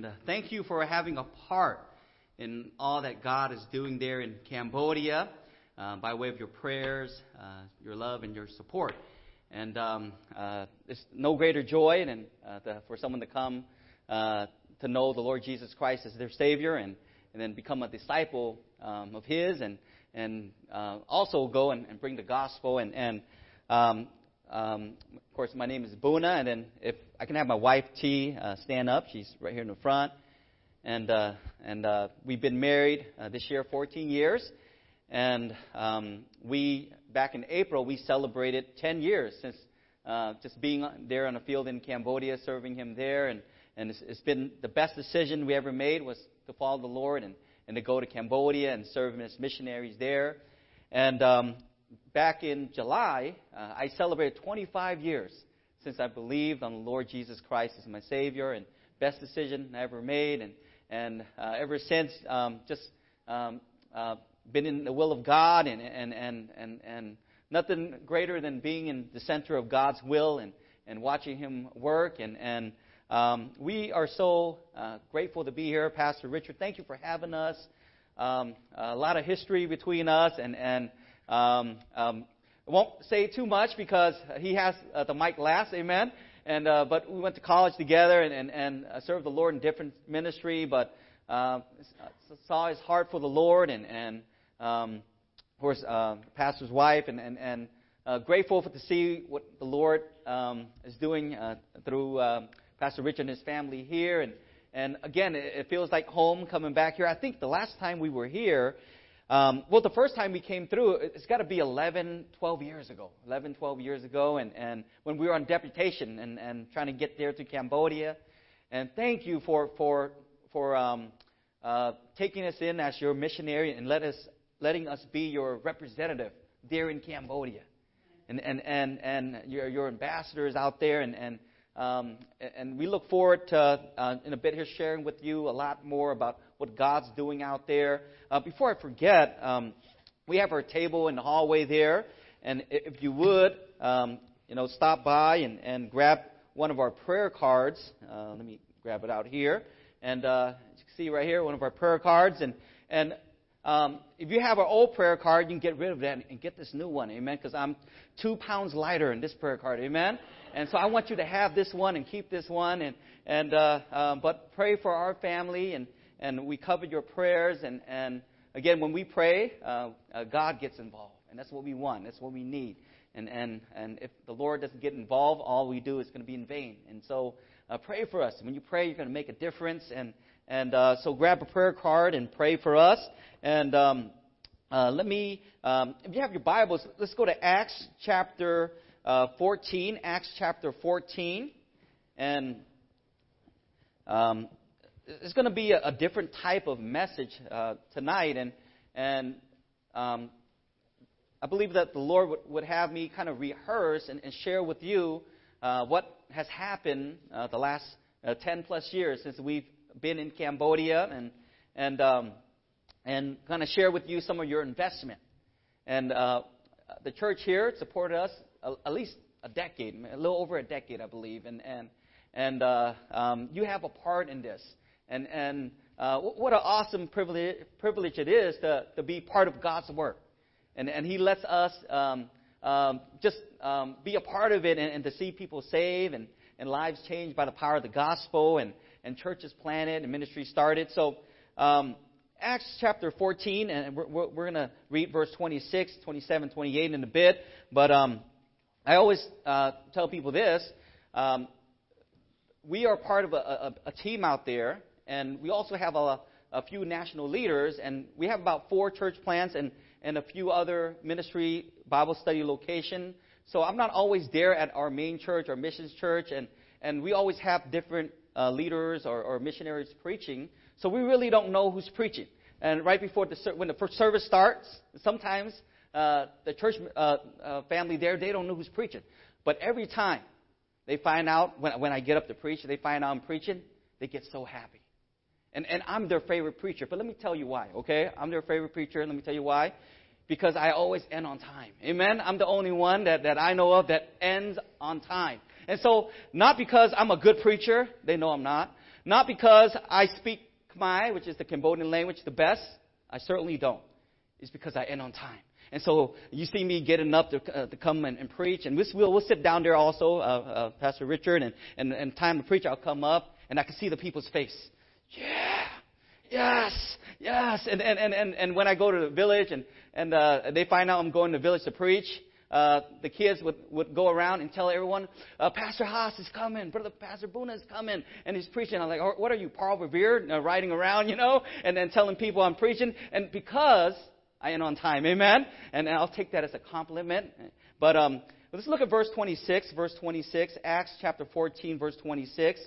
And uh, thank you for having a part in all that God is doing there in Cambodia uh, by way of your prayers, uh, your love, and your support. And um, uh, there's no greater joy than uh, to, for someone to come uh, to know the Lord Jesus Christ as their Savior and, and then become a disciple um, of His and, and also go and, and bring the gospel. And, and um, um, of course, my name is Bounna, and then if I can have my wife T uh, stand up, she's right here in the front, and uh, and uh, we've been married uh, this year 14 years, and um, we back in April we celebrated 10 years since uh, just being there on the field in Cambodia, serving Him there, and and it's, it's been the best decision we ever made was to follow the Lord and and to go to Cambodia and serve Him as missionaries there, and um, back in July, uh, I celebrated 25 years since I believed on the Lord Jesus Christ as my Savior and best decision I ever made. And, and uh, ever since, um, just um, uh, been in the will of God and, and, and, and, and nothing greater than being in the center of God's will and, and watching Him work. And, and um, we are so uh, grateful to be here. Pastor Richard, thank you for having us. Um, a lot of history between us, and, and um, um, I won't say too much because he has uh, the mic last, amen. And uh, but we went to college together and and, and uh, served the Lord in different ministry, but uh, saw his heart for the Lord and and um, of course uh, pastor's wife and and and uh, grateful for, to see what the Lord um, is doing uh, through uh, Pastor Richard and his family here and. And again, it, it feels like home coming back here. I think the last time we were here, um, well, the first time we came through, it's got to be 11, 12 years ago. 11, 12 years ago, and, and when we were on deputation and, and trying to get there to Cambodia. And thank you for, for, for um, uh, taking us in as your missionary and let us, letting us be your representative there in Cambodia. And, and, and, and your, your ambassadors out there. And, and, um, and we look forward to, uh, in a bit here, sharing with you a lot more about what God's doing out there. Uh, before I forget, um, we have our table in the hallway there, and if you would, um, you know, stop by and, and grab one of our prayer cards. Uh, let me grab it out here, and uh, you can see right here one of our prayer cards, and and um, if you have our old prayer card, you can get rid of that and get this new one, amen. Because I'm two pounds lighter in this prayer card, amen. And so I want you to have this one and keep this one, and and uh, um, but pray for our family and and we covered your prayers. And, and again, when we pray, uh, uh, God gets involved. And that's what we want, that's what we need. And, and, and if the Lord doesn't get involved, all we do is going to be in vain. And so uh, pray for us. When you pray, you're going to make a difference. And, and uh, so grab a prayer card and pray for us. And um, uh, let me, um, if you have your Bibles, let's go to Acts chapter uh, 14. Acts chapter 14. And um, it's going to be a, a, different type of message uh, tonight, and and um, I believe that the Lord would, would have me kind of rehearse and, and share with you uh, what has happened uh, the last uh, 10 plus years since we've been in Cambodia, and and um, and kind of share with you some of your investment. And uh, the church here supported us at least a decade, a little over a decade, I believe, and and and uh, um, you have a part in this. And, and uh, what an awesome privilege, privilege it is to, to be part of God's work. And, and He lets us um, um, just um, be a part of it and, and to see people saved and, and lives changed by the power of the gospel and, and churches planted and ministry started. So, um, Acts chapter 14, and we're, we're going to read verse 26, 27, 28 in a bit. But um, I always uh, tell people this um, we are part of a, a, a team out there and we also have a, a few national leaders, and we have about four church plants and, and a few other ministry Bible study location. So I'm not always there at our main church, our missions church, and, and we always have different uh, leaders or, or missionaries preaching. So we really don't know who's preaching. And right before the when the first service starts, sometimes uh, the church uh, uh, family there they don't know who's preaching. But every time they find out when when I get up to preach, they find out I'm preaching, they get so happy. And, and I'm their favorite preacher. But let me tell you why, okay? I'm their favorite preacher. Let me tell you why. Because I always end on time. Amen? I'm the only one that, that I know of that ends on time. And so, not because I'm a good preacher, they know I'm not, Not because I speak Khmer, which is the Cambodian language, the best. I certainly don't. It's because I end on time. And so you see me getting up to, uh, to come and, and preach, and we'll, we'll sit down there also, uh, uh, Pastor Richard, and, and, and time to preach, I'll come up, and I can see the people's face. Yeah, yes, yes. And, and, and, and, and when I go to the village and, and uh, they find out I'm going to the village to preach, uh, the kids would, would go around and tell everyone, uh, Pastor Has is coming, Brother Pastor Bounna is coming, and he's preaching. I'm like, what are you, Paul Revere, uh, riding around, you know, and then telling people I'm preaching? And because I end on time, amen? And I'll take that as a compliment. But um, let's look at verse 26, verse 26, Acts chapter 14, verse 26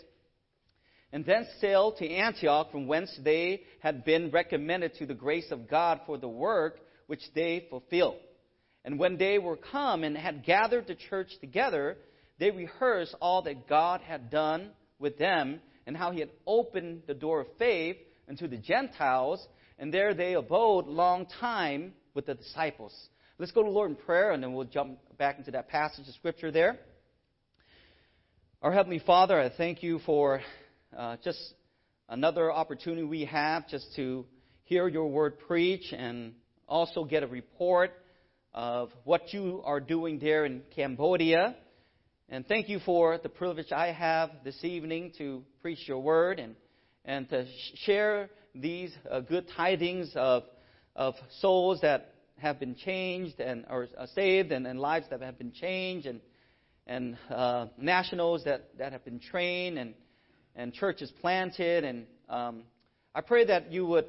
and then sailed to Antioch, from whence they had been recommended to the grace of God for the work which they fulfilled. And when they were come and had gathered the church together, they rehearsed all that God had done with them and how he had opened the door of faith unto the Gentiles, and there they abode long time with the disciples. Let's go to Lord in prayer, and then we'll jump back into that passage of Scripture there. Our Heavenly Father, I thank you for uh, just another opportunity we have just to hear your word preach and also get a report of what you are doing there in Cambodia. And thank you for the privilege I have this evening to preach your word and, and to share these uh, good tidings of, of souls that have been changed and are saved and, and lives that have been changed and, and uh, nationals that, that have been trained and, and churches planted. And um, I pray that you would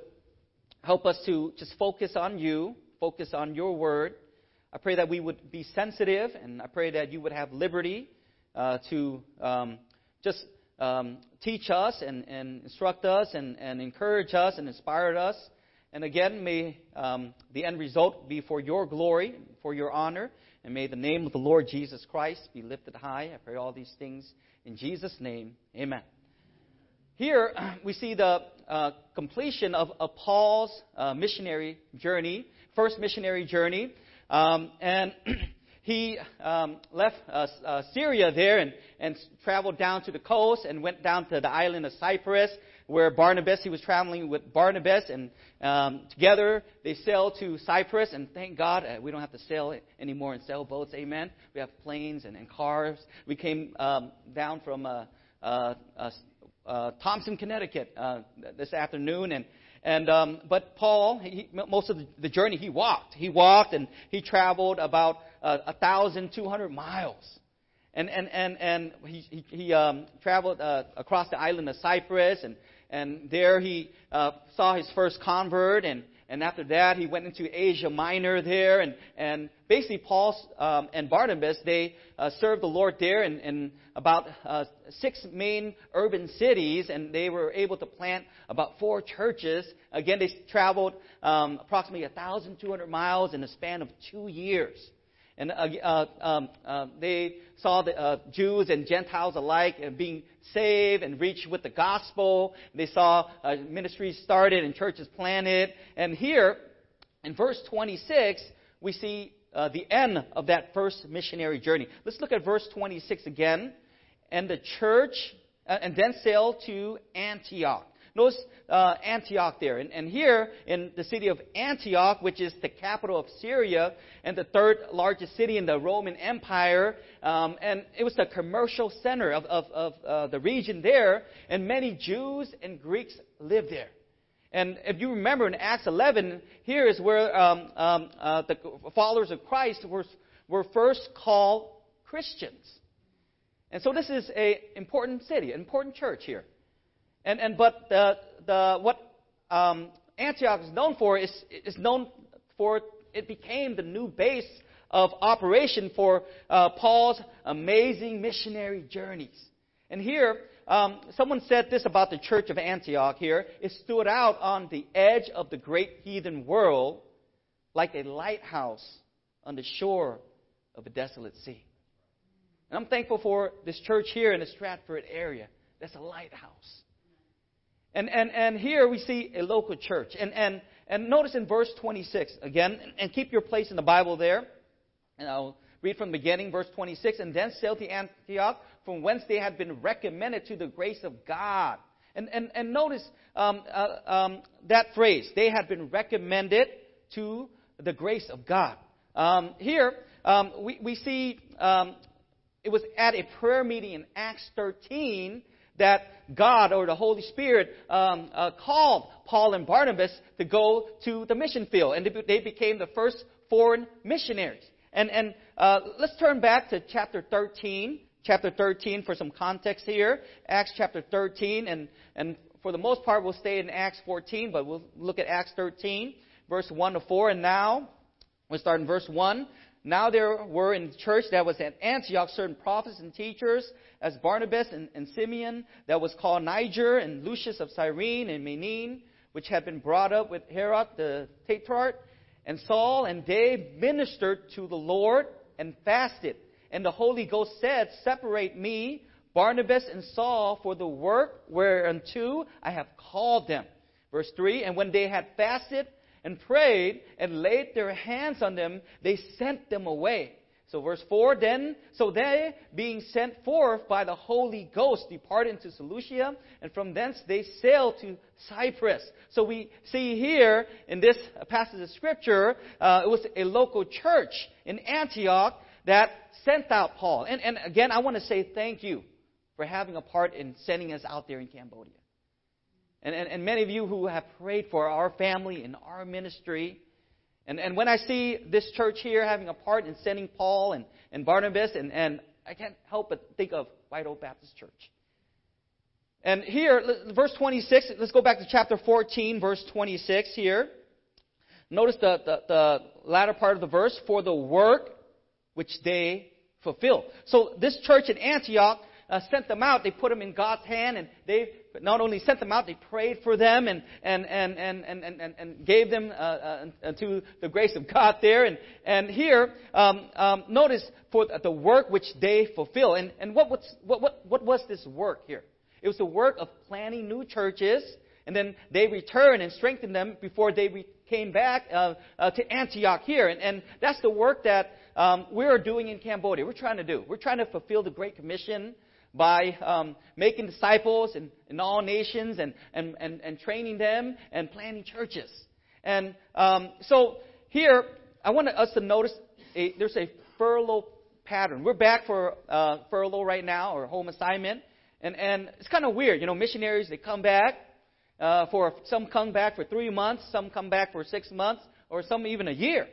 help us to just focus on you, focus on your word, I pray that we would be sensitive, and I pray that you would have liberty uh, to um, just um, teach us and, and instruct us and, and, encourage us and inspire us. And again, may um, the end result be for your glory, for your honor, and may the name of the Lord Jesus Christ be lifted high. I pray all these things in Jesus' name. Amen. Here we see the uh, completion of, of Paul's uh, missionary journey, first missionary journey. Um, and he um, left uh, uh, Syria there and, and traveled down to the coast and went down to the island of Cyprus, where Barnabas, he was traveling with Barnabas, and um, together they sailed to Cyprus. And thank God uh, we don't have to sail anymore in sailboats. Amen. We have planes and, and cars. We came um, down from uh, uh, uh, Thompson, Connecticut uh, this afternoon, and and um, but Paul, he, most of the, the journey he walked. He walked and he traveled about uh, 1,200 miles, and and and and he he, he um, traveled uh, across the island of Cyprus, and and there he uh, saw his first convert, and and after that, he went into Asia Minor there, and, and basically Paul um, and Barnabas, they uh, served the Lord there in, in about uh, six main urban cities, and they were able to plant about four churches. Again, they traveled um, approximately 1,200 miles in the span of two years. And uh, uh, um, uh, they saw the uh, Jews and Gentiles alike uh, being saved and reached with the gospel. They saw uh, ministries started and churches planted. And here, in verse 26, we see the end of that first missionary journey. Let's look at verse 26 again. And the church, and then sailed to Antioch. Notice uh, Antioch there. And, and, here in the city of Antioch, which is the capital of Syria and the third largest city in the Roman Empire, um, and it was the commercial center of, of, of uh, the region there, and many Jews and Greeks lived there. And if you remember in Acts 11, here is where um, um, uh, the followers of Christ were, were first called Christians. And so this is an important city, an important church here. And, and but the, the, what um, Antioch is known for is, is known for it became the new base of operation for uh, Paul's amazing missionary journeys. And here, um, someone said this about the church of Antioch here. It stood out on the edge of the great heathen world like a lighthouse on the shore of a desolate sea. And I'm thankful for this church here in the Stratford area. That's a lighthouse. And, and, and here we see a local church. And, and, and notice in verse 26, again, and keep your place in the Bible there. And I'll read from the beginning, verse 26. And then sailed to Antioch, from whence they had been recommended to the grace of God. And, and, and notice um, uh, um, that phrase, they had been recommended to the grace of God. Um, here, um, we, we see um, it was at a prayer meeting in Acts 13 that God or the Holy Spirit um, uh, called Paul and Barnabas to go to the mission field, and they became the first foreign missionaries. And, and uh, let's turn back to chapter 13, chapter 13 for some context here. Acts chapter 13, and, and for the most part, we'll stay in Acts 14, but we'll look at Acts 13, verse 1 to 4. And now, we'll start in verse 1. Now there were in the church that was at Antioch certain prophets and teachers, as Barnabas and, and Simeon, that was called Niger, and Lucius of Cyrene, and Manaen, which had been brought up with Herod the Tetrarch. And Saul and they ministered to the Lord and fasted. And the Holy Ghost said, Separate me, Barnabas and Saul, for the work whereunto I have called them. Verse 3 And when they had fasted and prayed and laid their hands on them, they sent them away. So verse 4, then, so they, being sent forth by the Holy Ghost, departed into Seleucia, and from thence they sailed to Cyprus. So we see here in this passage of Scripture, uh, it was a local church in Antioch that sent out Paul. And, and again, I want to say thank you for having a part in sending us out there in Cambodia. And, and, and many of you who have prayed for our family and our ministry. And, and when I see this church here having a part in sending Paul and, and Barnabas, and, and I can't help but think of White Oak Baptist Church. And here, verse 26, let's go back to chapter 14, verse 26 here. Notice the, the, the latter part of the verse, for the work which they fulfill. So this church in Antioch uh, sent them out. They put them in God's hand, and they not only sent them out, they prayed for them and and and and and and, and gave them uh, uh, to the grace of God there. And and here, um, um, notice for the work which they fulfill. And and what was what what what was this work here? It was the work of planting new churches, and then they returned and strengthened them before they re- came back uh, uh, to Antioch here. And, and that's the work that um, we're doing in Cambodia. We're trying to do. We're trying to fulfill the Great Commission by um, making disciples in, in all nations and, and, and, and, training them and planting churches. And um, so here, I want us to notice a, there's a furlough pattern. We're back for uh, furlough right now or home assignment. And, and it's kind of weird. You know, missionaries, they come back uh, for, some come back for three months, some come back for six months, or some even a year.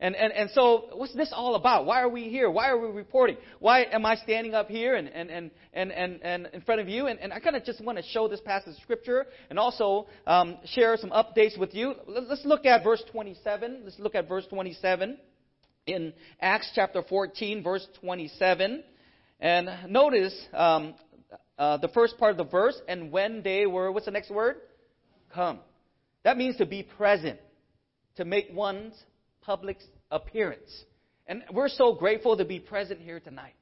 And, and, and so, what's this all about? Why are we here? Why are we reporting? Why am I standing up here and, and, and, and, and, and in front of you? And, and I kind of just want to show this passage of Scripture and also um, share some updates with you. Let's look at verse 27. Let's look at verse 27 in Acts chapter 14, verse 27. And notice um, uh, the first part of the verse, and when they were, what's the next word? Come. That means to be present, to make one's public appearance. And we're so grateful to be present here tonight.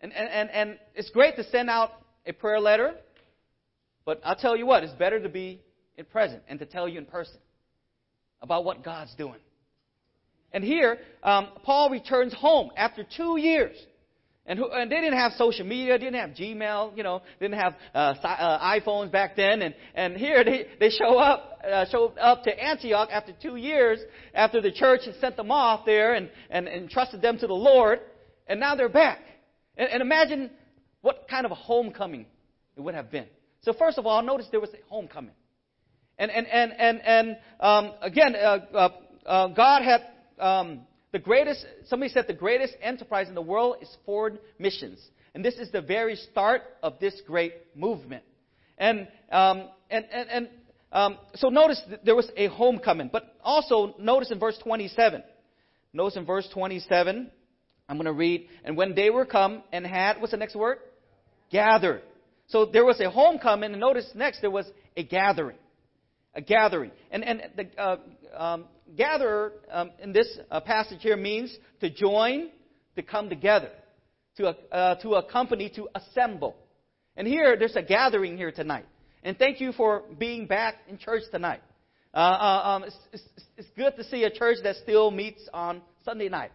And, and, and, and it's great to send out a prayer letter, but I'll tell you what, it's better to be in present and to tell you in person about what God's doing. And here, um, Paul returns home after two years. And, who, and, they didn't have social media, didn't have Gmail, you know, didn't have uh, uh, iPhones back then. And, and here they, they show up, uh, show up to Antioch after two years, after the church had sent them off there and, and, and trusted them to the Lord. And now they're back. And, and imagine what kind of a homecoming it would have been. So first of all, notice there was a homecoming. And, and, and, and, and um, again, uh, uh, uh, God had um, the greatest, somebody said the greatest enterprise in the world is foreign missions. And this is the very start of this great movement. And, um, and, and, and um, so notice there was a homecoming. But also notice in verse 27. Notice in verse 27, I'm going to read, and when they were come and had, what's the next word? Gathered. So there was a homecoming, and notice next there was a gathering. A gathering. And, and the, uh, um, gather um, in this uh, passage here means to join, to come together, to, uh, to accompany, to assemble. And here, there's a gathering here tonight. And thank you for being back in church tonight. Uh, uh um, it's, it's, it's, good to see a church that still meets on Sunday night.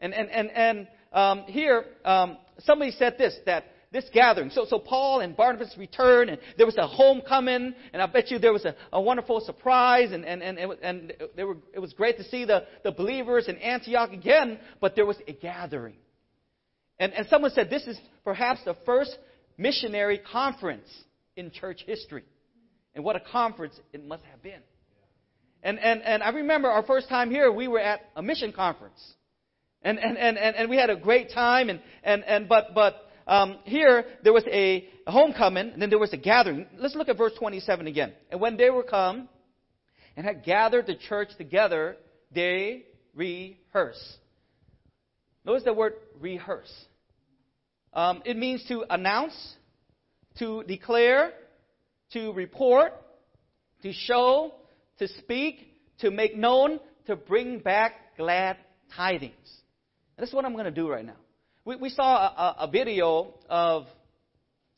And, and, and, and um, here, um, somebody said this that this gathering. So, so Paul and Barnabas returned, and there was a homecoming, and I bet you there was a, a wonderful surprise, and, and, and, and they were, it was great to see the, the believers in Antioch again, but there was a gathering. And, and someone said this is perhaps the first missionary conference in church history. And what a conference it must have been. And, and, and I remember our first time here, we were at a mission conference. And, and, and, and, and we had a great time. And, and, and, but, but um, here, there was a, homecoming, and then there was a gathering. Let's look at verse 27 again. And when they were come and had gathered the church together, they rehearse. Notice the word rehearse. Um, it means to announce, to declare, to report, to show, to speak, to make known, to bring back glad tidings. Is what I'm going to do right now. We, we saw a, a, video of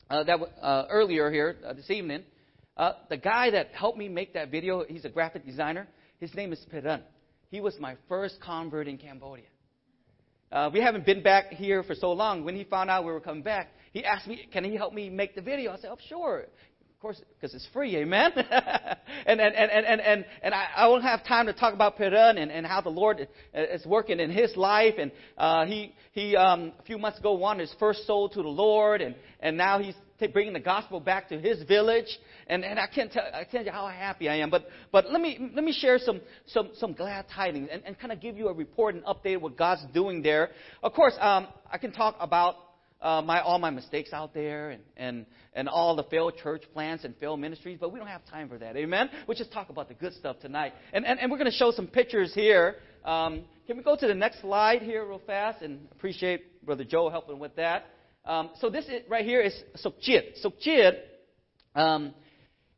uh, that uh, earlier here uh, this evening. Uh, the guy that helped me make that video, he's a graphic designer. His name is Peran. He was my first convert in Cambodia. Uh, we haven't been back here for so long. When he found out we were coming back, he asked me, "Can he help me make the video?" I said, "Oh, sure." Of course, because it's free, amen. and and and and and and I, I won't have time to talk about Peran and, and how the Lord is working in his life. And uh, he he um, a few months ago won his first soul to the Lord, and and now he's t- bringing the gospel back to his village. And and I can't tell I can't tell you how happy I am. But but let me let me share some some some glad tidings and, and kind of give you a report and update what God's doing there. Of course, um, I can talk about uh, my, all my mistakes out there and, and, and all the failed church plants and failed ministries, but we don't have time for that. Amen? We'll just talk about the good stuff tonight. And, and, and we're going to show some pictures here. Um, can we go to the next slide here real fast? And appreciate Brother Joe helping with that. Um, so this is, right here is Sokjit. Sokjit, um,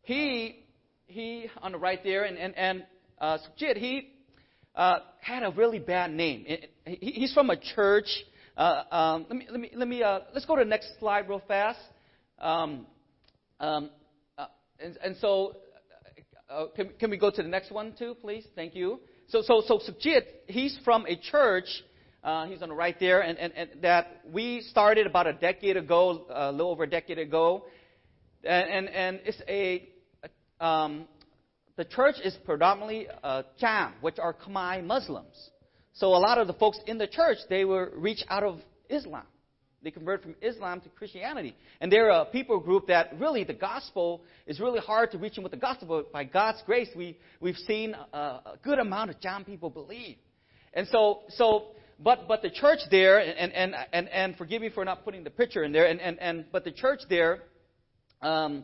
he, he, on the right there, and, and, and uh, he uh, had a really bad name. He, he's from a church uh, um, let me, let me, let me uh, let's go to the next slide real fast. Um, um, uh, and, and, so, uh, uh, can, can we go to the next one too, please? Thank you. So, so, so Sukjit, he's from a church. Uh, he's on the right there, and, and, and that we started about a decade ago, a little over a decade ago, and and, and it's a um, the church is predominantly uh, Cham, which are Khmer Muslims. So a lot of the folks in the church, they were reached out of Islam. They converted from Islam to Christianity. And they're a people group that really the gospel is really hard to reach them with the gospel. But by God's grace, we, we've seen a, a good amount of Cham people believe. And so, so but, but the church there, and, and, and, and forgive me for not putting the picture in there, and, and, and, but the church there, um,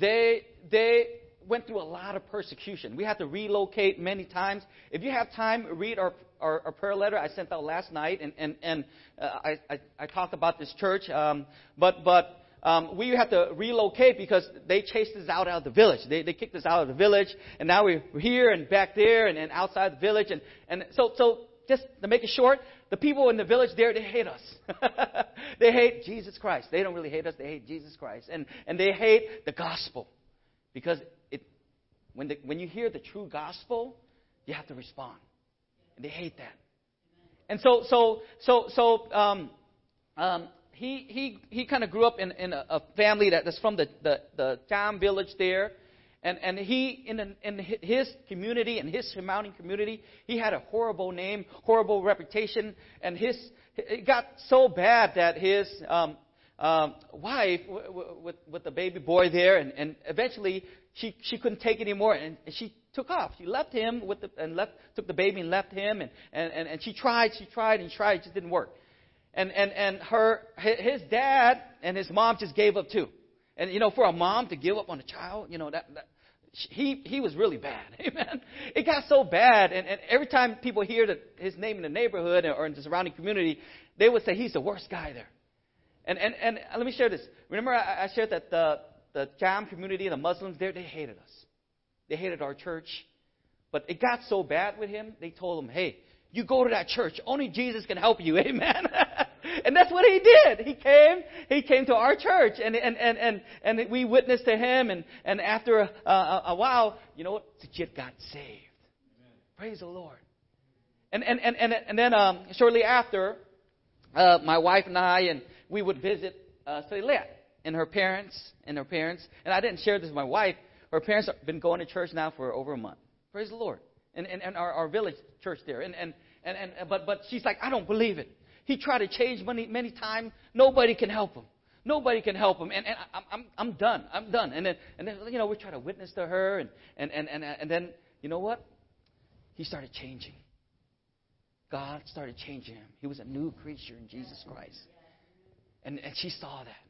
they, they, went through a lot of persecution. We had to relocate many times. If you have time, read our, our, our prayer letter I sent out last night, and, and, and uh, I, I, I, talked about this church. Um, but but um, we had to relocate because they chased us out of the village. They, they kicked us out of the village, and now we're here and back there and, and outside the village. And, and so, so just to make it short, the people in the village there, they hate us. they hate Jesus Christ. They don't really hate us, they hate Jesus Christ. And, and they hate the gospel because it, when, the, when you hear the true gospel, you have to respond. And they hate that. And so, so, so, so, um, um, he, he, he kind of grew up in, in a, a family that, that's from the, the, the town village there. And, and he, in, an, in his community and his surrounding community, he had a horrible name, horrible reputation. And his, it got so bad that his um, um, wife, w- w- with, with the baby boy there, and, and eventually she, she couldn't take it anymore, and she took off. She left him with the, and left, took the baby and left him, and, and, and, and she tried, she tried and tried, it just didn't work. And, and, and her, his dad and his mom just gave up too. And, you know, for a mom to give up on a child, you know, that, that he, he was really bad. Amen. It got so bad, and, and every time people hear the, his name in the neighborhood or in the surrounding community, they would say he's the worst guy there. And, and, and let me share this. Remember, I, I shared that the, the Cham community, the Muslims there, they hated us. They hated our church. But it got so bad with him, they told him, hey, you go to that church. Only Jesus can help you. Amen. and that's what he did. He came, he came to our church and, and, and, and, and we witnessed to him. And, and after a, a, a while, you know what? Sajid got saved. Amen. Praise the Lord. And, and, and, and, and then um, shortly after, uh, my wife and I, and we would visit uh, Celia and her parents and her parents. And I didn't share this with my wife. Her parents have been going to church now for over a month. Praise the Lord. And, and, and our, our village church there. And, and, and, and, but, but she's like, I don't believe it. He tried to change many, many times. Nobody can help him. Nobody can help him. And, and I'm, I'm, I'm done. I'm done. And then, and then, you know, we try to witness to her. And, and, and, and, and then, you know what? He started changing. God started changing him. He was a new creature in Jesus Christ. And, and she saw that.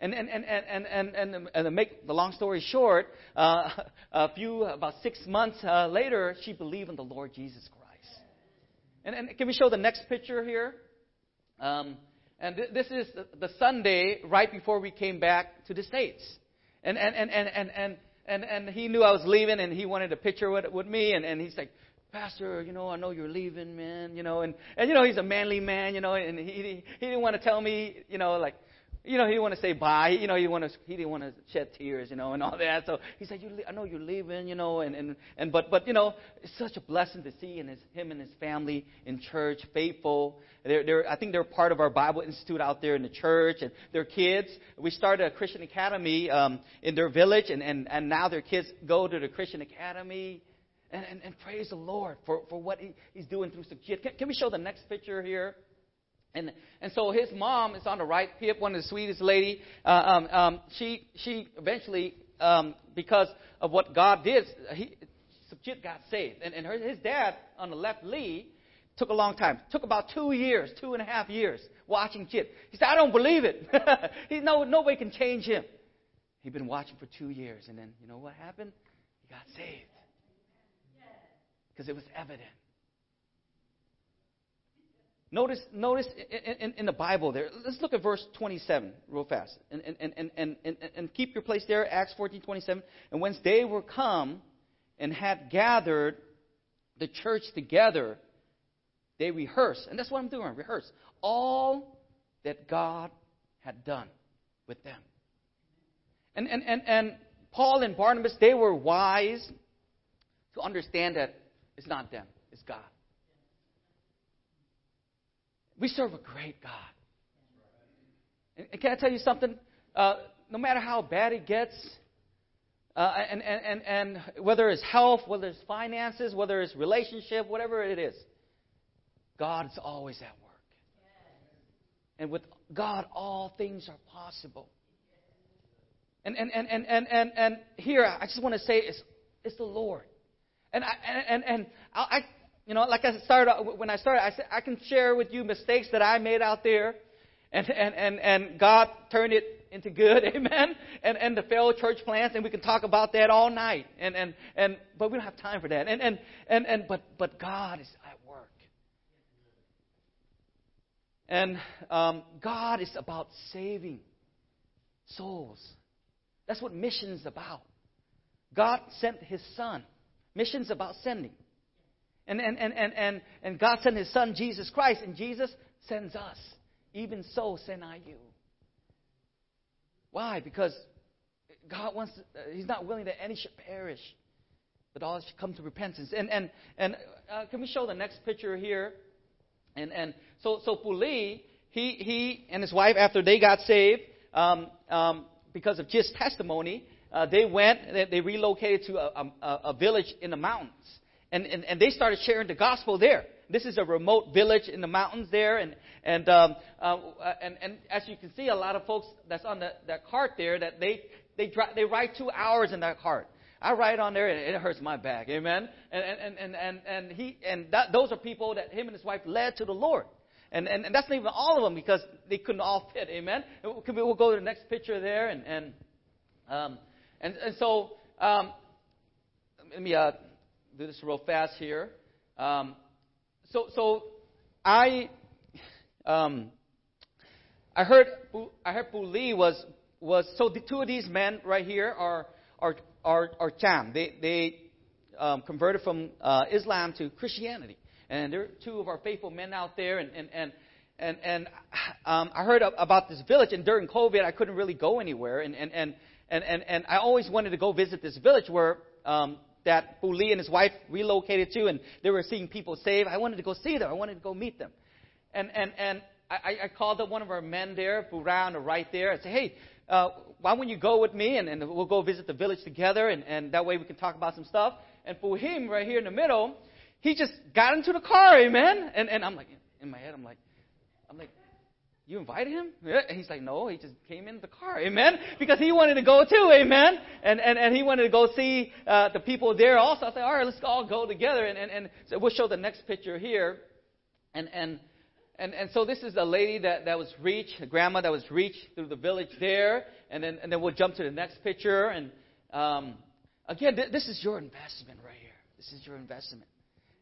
And, and, and, and, and, and, and to make the long story short, uh, a few, about six months uh, later, she believed in the Lord Jesus Christ. And, and can we show the next picture here? Um, and th- this is the Sunday right before we came back to the States. And, and, and, and, and, and, and, and he knew I was leaving and he wanted a picture with, with me. And, and he's like, Pastor, you know, I know you're leaving, man, you know, and, and you know, he's a manly man, you know, and he, he didn't want to tell me, you know, like, you know, he didn't want to say bye. You know, he want to, he didn't want to shed tears, you know, and all that. So he said, "You, I know you're leaving, you know, and and and but but you know, it's such a blessing to see and his him and his family in church, faithful. They're they're I think they're part of our Bible Institute out there in the church, and their kids. We started a Christian academy um, in their village, and and and now their kids go to the Christian academy. And, and, and praise the Lord for, for what he, he's doing through Sukhjit. Can, can we show the next picture here? And, and so his mom is on the right, Pip, one of the sweetest lady. Uh, um, um, she, she eventually, um, because of what God did, he, Sukhjit got saved. And, and her, his dad on the left, Lee, took a long time. Took about two years, two and a half years watching Jit. He said, I don't believe it. he, no, nobody can change him. He'd been watching for two years. And then, you know what happened? He got saved. Because it was evident. Notice, notice in, in, in, the Bible there. Let's look at verse 27 real fast. And, and, and, and, and, and keep your place there, Acts 14, 27. And whence they were come and had gathered the church together, they rehearse. And that's what I'm doing, rehearse. All that God had done with them. And, and, and, and Paul and Barnabas, they were wise to understand that it's not them, it's God. We serve a great God. And can I tell you something? Uh, no matter how bad it gets, uh, and, and, and, and whether it's health, whether it's finances, whether it's relationship, whatever it is, God is always at work. And with God, all things are possible. And, and, and, and, and, and, and here, I just want to say it's, it's the Lord. And I, and, and I, you know, like I started when I started, I said I can share with you mistakes that I made out there, and and and and God turned it into good, amen. And and the failed church plants, and we can talk about that all night. And and and but we don't have time for that. And and and and but but God is at work. And um, God is about saving souls. That's what mission is about. God sent His Son. Mission's about sending. And, and, and, and, and, and God sent His Son, Jesus Christ, and Jesus sends us. Even so, send I you. Why? Because God wants, to, uh, He's not willing that any should perish, but all should come to repentance. And, and, and uh, can we show the next picture here? And, and so, so Puli, he, he and his wife, after they got saved, um, um, because of just testimony, uh, they went, they, they relocated to a, a, a village in the mountains and, and, and they started sharing the gospel there. This is a remote village in the mountains there, and and um, uh, and, and as you can see, a lot of folks that's on the, that cart there that they they dri- they ride two hours in that cart. I ride on there and it hurts my back, amen. And and and and, and he and that, those are people that him and his wife led to the Lord. And, and, and that's not even all of them because they couldn't all fit. Amen. We'll go to the next picture there, and and um, and, and so um, let me uh, do this real fast here. Um, so, so I, um, I heard, I heard Puli was was so the two of these men right here are are are, are Cham. They they um, converted from uh, Islam to Christianity, and they're two of our faithful men out there. And and and and, and um, I heard about this village, and during COVID, I couldn't really go anywhere, and and and and and, and I always wanted to go visit this village where um, that Puli and his wife relocated to, and they were seeing people saved. I wanted to go see them. I wanted to go meet them. And, and, and I, I called up one of our men there, Buran, right there. I said, hey, uh, why wouldn't you go with me and, and we'll go visit the village together and, and that way we can talk about some stuff. And for him, right here in the middle, he just got into the car, amen. And, and I'm like, in my head, I'm like, I'm like, you invited him? Yeah. And he's like, no, he just came in the car, amen. Because he wanted to go too, amen. And and, and he wanted to go see uh, the people there also. I said, all right, let's all go together. And and, and so we'll show the next picture here. And and and and so this is a lady that that was reached, a grandma that was reached through the village there. And then and then we'll jump to the next picture. And um, again, th- this is your investment right here. This is your investment.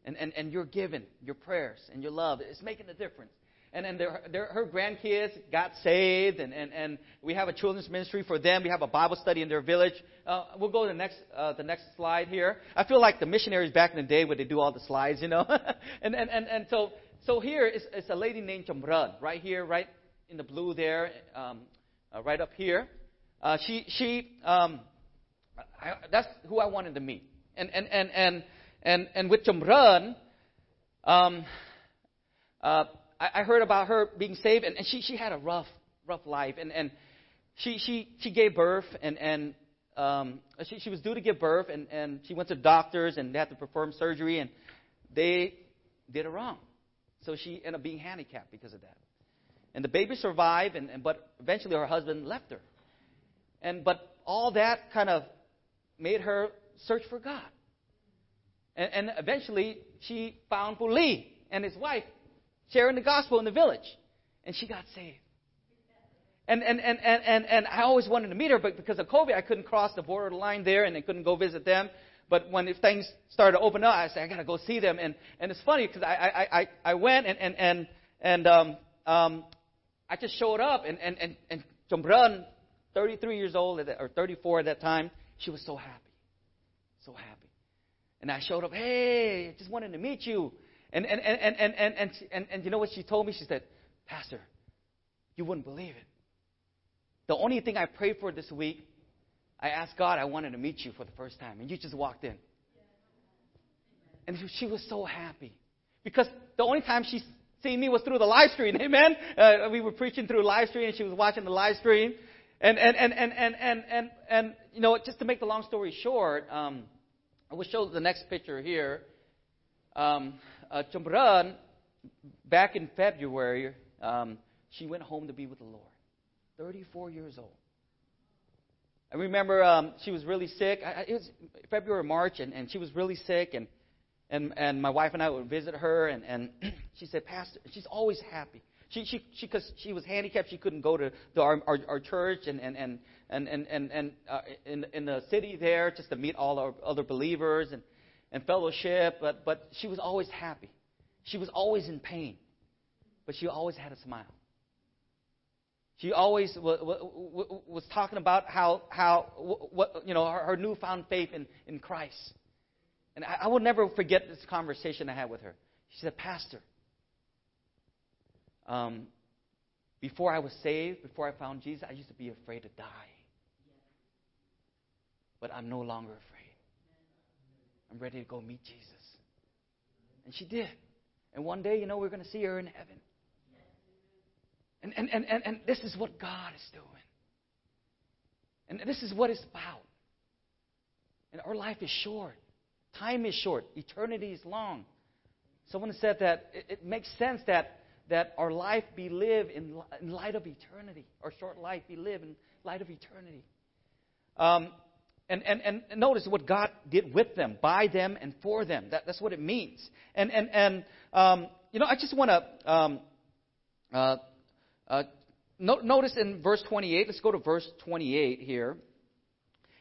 And, and, and your giving, your prayers, and your love is making a difference and then their, their, her grandkids got saved, and, and, and we have a children's ministry for them. We have a Bible study in their village. Uh, we'll go to the next, uh, the next slide here. I feel like the missionaries back in the day where they do all the slides, you know. and, and, and, and so, so here is, is a lady named Jamrun, right here, right in the blue there, um, uh, right up here. Uh, she, she, um, I, that's who I wanted to meet. And, and, and, and, and, and with Jamrun, um, uh, I, I heard about her being saved, and, and she, she had a rough, rough life. And, and she, she, she gave birth, and, and um, she, she was due to give birth, and, and she went to doctors, and they had to perform surgery, and they did it wrong. So she ended up being handicapped because of that. And the baby survived, and, and but eventually her husband left her. And but all that kind of made her search for God. And, and eventually she found Lee and his wife sharing the gospel in the village. And she got saved. And, and, and, and, and, and I always wanted to meet her, but because of COVID, I couldn't cross the border line there and I couldn't go visit them. But when things started to open up, I said, I got to go see them. And, and it's funny because I, I, I, I went and, and, and, and um, um, I just showed up. And, and, and, and Jambrun, 33 years old, or 34 at that time, she was so happy. So happy. And I showed up, hey, I just wanted to meet you. And, and, and, and, and, and, and, and, and you know what she told me? She said, Pastor, you wouldn't believe it. The only thing I prayed for this week, I asked God, I wanted to meet you for the first time, and you just walked in. And she was so happy. Because the only time she seen me was through the live stream, amen? Uh, we were preaching through live stream, and she was watching the live stream. And, and, and, and, and, and, and, and you know, just to make the long story short, um, I will show the next picture here. Um, uh, Chambran, back in February, um, she went home to be with the Lord. 34 years old. I remember um, she was really sick. I, it was February, March, and, and she was really sick, and and and my wife and I would visit her, and and she said, Pastor, she's always happy. She she she because she was handicapped, she couldn't go to the, our, our our church and and and and and and, and uh, in in the city there just to meet all our other believers and and fellowship, but, but she was always happy. She was always in pain, but she always had a smile. She always w- w- was talking about how, how what, you know, her, her newfound faith in, in Christ. And I, I will never forget this conversation I had with her. She said, Pastor, um, before I was saved, before I found Jesus, I used to be afraid to die. But I'm no longer afraid. I'm ready to go meet Jesus. And she did. And one day, you know, we're going to see her in heaven. And, and, and, and, and this is what God is doing. And this is what it's about. And our life is short. Time is short. Eternity is long. Someone said that it, it makes sense that, that our life be lived in, in light of eternity. Our short life be lived in light of eternity. Um, and, and, and notice what God did with them, by them, and for them. That, that's what it means. And, and, and um, you know, I just want to um, uh, uh, no, notice in verse 28, let's go to verse 28 here.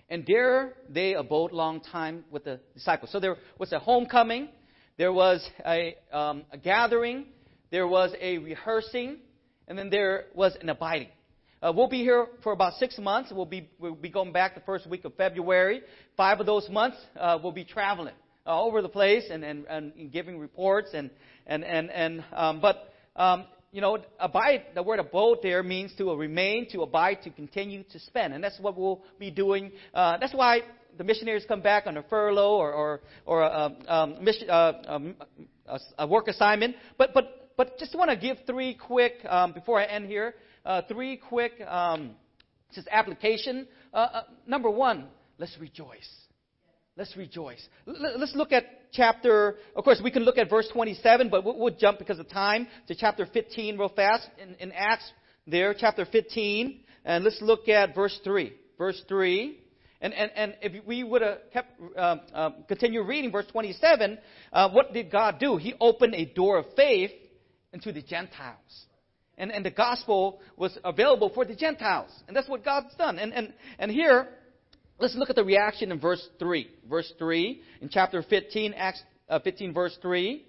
And there they abode long time with the disciples. So there was a homecoming, there was a, um, a gathering, there was a rehearsing, and then there was an abiding. Uh, we'll be here for about six months. We'll be, we'll be going back the first week of February. Five of those months, uh, we'll be traveling uh, over the place and, and, and giving reports. And, and, and, and, um, but, um, you know, abide, the word abode there means to remain, to abide, to continue to spend. And that's what we'll be doing. Uh, that's why the missionaries come back on a furlough or, or, or a, um, mission, uh, um, a, a work assignment. But, but but just want to give three quick, um, before I end here, uh, three quick um, just application. Uh, uh, number one, let's rejoice. Let's rejoice. L- let's look at chapter, of course, we can look at verse 27, but we'll, we'll jump because of time to chapter 15 real fast in, in Acts there, chapter 15. And let's look at verse 3. Verse 3. And, and, and if we would have kept, uh, uh, continue reading verse 27, uh, what did God do? He opened a door of faith into the Gentiles. And, and the gospel was available for the Gentiles. And that's what God's done. And, and, and here, let's look at the reaction in verse 3. Verse 3, in chapter 15, Acts uh, 15, verse 3.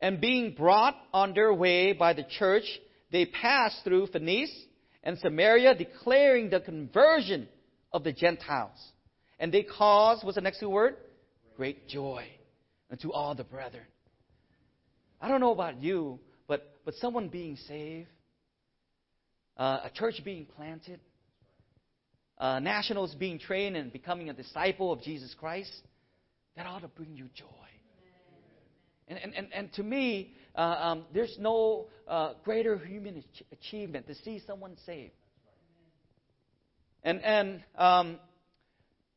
And being brought on their way by the church, they passed through Phoenicia and Samaria, declaring the conversion of the Gentiles. And they caused, what's the next two word? Great joy unto all the brethren. I don't know about you, but, but someone being saved, uh, a church being planted, uh, nationals being trained and becoming a disciple of Jesus Christ, that ought to bring you joy. And, and, and, and to me, uh, um, there's no uh, greater human achievement to see someone saved. And, and um,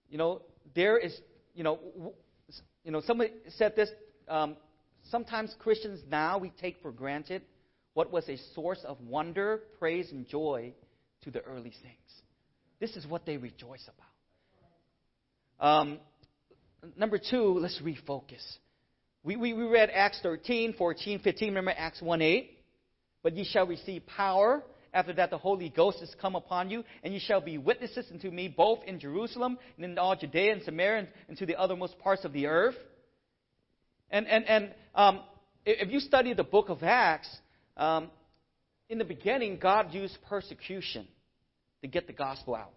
you know, there is, you know, you know, somebody said this. Um, sometimes Christians now we take for granted what was a source of wonder, praise, and joy to the early saints. This is what they rejoice about. Um, number two, let's refocus. We, we, we read Acts 13, 14, 15. Remember Acts 1 8? But ye shall receive power. After that, the Holy Ghost is come upon you, and ye shall be witnesses unto me both in Jerusalem and in all Judea and Samaria and to the othermost parts of the earth. And, and, and um, if you study the book of Acts, um, in the beginning, God used persecution to get the gospel out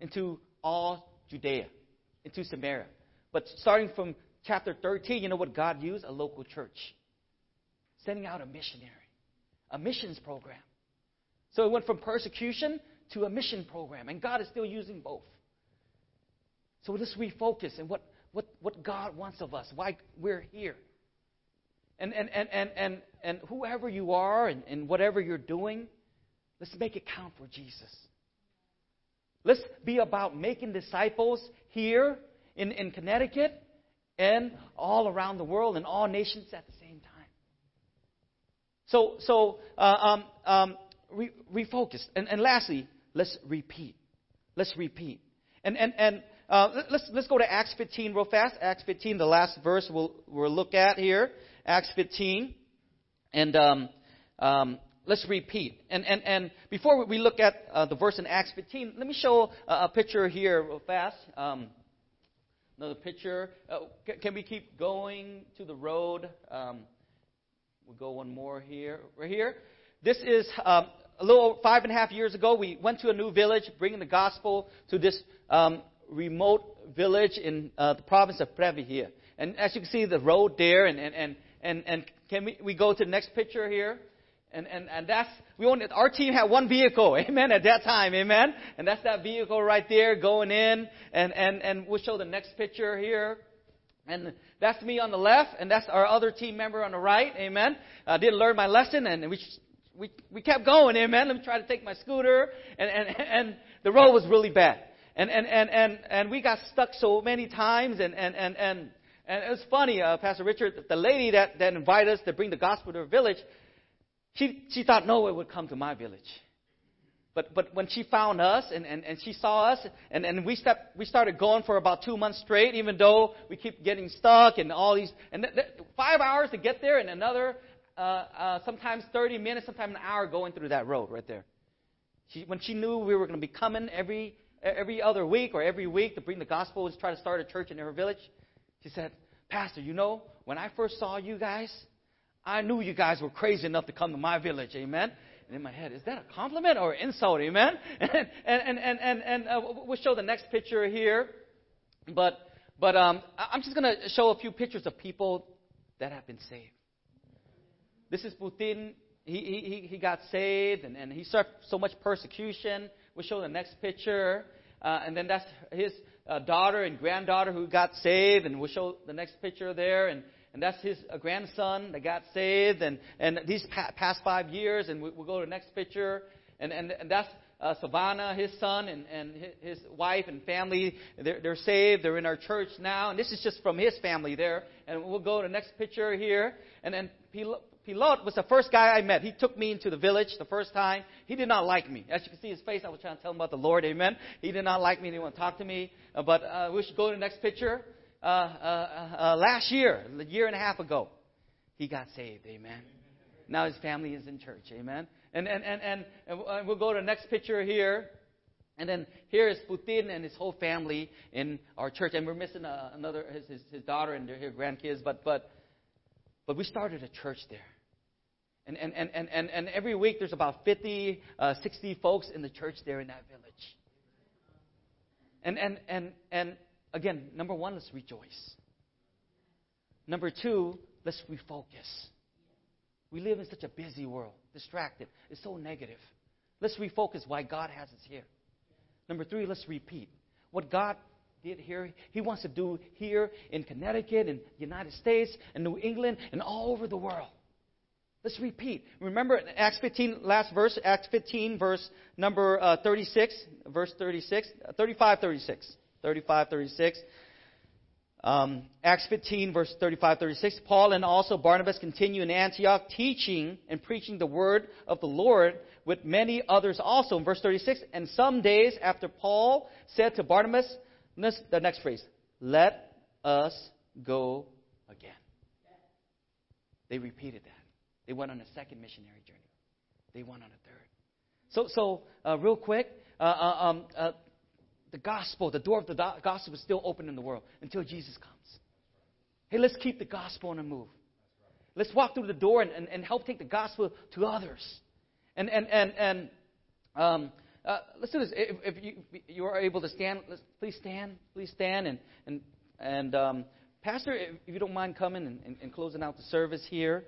into all Judea, into Samaria. But starting from chapter 13, you know what God used? A local church. Sending out a missionary, a missions program. So it went from persecution to a mission program, and God is still using both. So let's refocus and what, what, what God wants of us, why we're here. And, and, and, and, and, and whoever you are and, and whatever you're doing, let's make it count for Jesus. Let's be about making disciples here in, in Connecticut and all around the world and all nations at the same time. So, so uh, um, um, re- refocus. And, and lastly, let's repeat. Let's repeat. And, and, and uh, let's, let's go to Acts 15 real fast. Acts 15, the last verse we'll, we'll look at here. Acts 15. And um, um, let's repeat. And, and, and before we look at uh, the verse in Acts 15, let me show a, a picture here real fast. Um, another picture. Uh, can, can, we keep going to the road? Um, we'll go one more here. Right here. This is um, a little five and a half years ago. We went to a new village, bringing the gospel to this um, remote village in uh, the province of Previ here. And as you can see, the road there, and, and, and, and, and can we, we go to the next picture here? And, and, and that's, we only, our team had one vehicle, amen, at that time, amen? And that's that vehicle right there going in, and, and, and we'll show the next picture here. And that's me on the left, and that's our other team member on the right, amen? I didn't learn my lesson, and we, we, we kept going, amen? Let me try to take my scooter, and, and, and the road was really bad. And, and, and, and, and we got stuck so many times, and, and, and, and, and it was funny, uh, Pastor Richard, the lady that, that invited us to bring the gospel to her village, she, she thought no one would come to my village. But, but when she found us and, and, and she saw us, and, and we, stepped, we started going for about two months straight, even though we keep getting stuck and all these, and th- th- five hours to get there and another, uh, uh, sometimes 30 minutes, sometimes an hour going through that road right there. She, when she knew we were going to be coming every, every other week or every week to bring the gospel and try to start a church in her village, she said, Pastor, you know, when I first saw you guys, I knew you guys were crazy enough to come to my village. Amen. And in my head, is that a compliment or an insult? Amen. And and and and, and uh, we'll show the next picture here, but but um, I'm just going to show a few pictures of people that have been saved. This is Putin. He, he, he got saved and, and he suffered so much persecution. We'll show the next picture. Uh, and then that's his uh, daughter and granddaughter who got saved. And we'll show the next picture there. And, and that's his uh, grandson that got saved. And, and these pa- past five years, and we, we'll go to the next picture, and, and, and that's uh, Savannah, his son, and, and his wife and family. They're, they're saved. They're in our church now. And this is just from his family there. And we'll go to the next picture here. And then Pilot was the first guy I met. He took me into the village the first time. He did not like me. As you can see his face, I was trying to tell him about the Lord. Amen. He did not like me. He didn't want to talk to me. Uh, but uh, we should go to the next picture. Uh, uh, uh, last year, a year and a half ago, he got saved. Amen. Now his family is in church. Amen. And, and, and, and, and we'll go to the next picture here. And then here is Putin and his whole family in our church. And we're missing another, his, his, his daughter and their grandkids. But, but, but we started a church there. And, and, and, and, and, and every week there's about 50, uh, 60 folks in the church there in that village. And, and, and, and again, number one, let's rejoice. Number two, let's refocus. We live in such a busy world, distracted. It's so negative. Let's refocus why God has us here. Number three, let's repeat. What God did here, He wants to do here in Connecticut, in the United States, in New England, and all over the world. Let's repeat. Remember Acts 15, last verse, Acts 15, verse number uh, 36, verse 36, uh, 35, 36. 35, 36. Um, Acts 15, verse 35, 36. Paul and also Barnabas continue in Antioch, teaching and preaching the word of the Lord with many others also. In verse 36, and some days after Paul said to Barnabas, this, the next phrase, let us go again. They repeated that. They went on a second missionary journey. They went on a third. So, so uh, real quick, uh, uh um, uh, the gospel, the door of the do- gospel is still open in the world until Jesus comes. Hey, let's keep the gospel on the move. Let's walk through the door and, and, and help take the gospel to others. And, and, and, and um, uh, let's do this. If, if, you, you are able to stand, please stand. Please stand. And, and, and um, Pastor, if you don't mind coming and, and, and closing out the service here.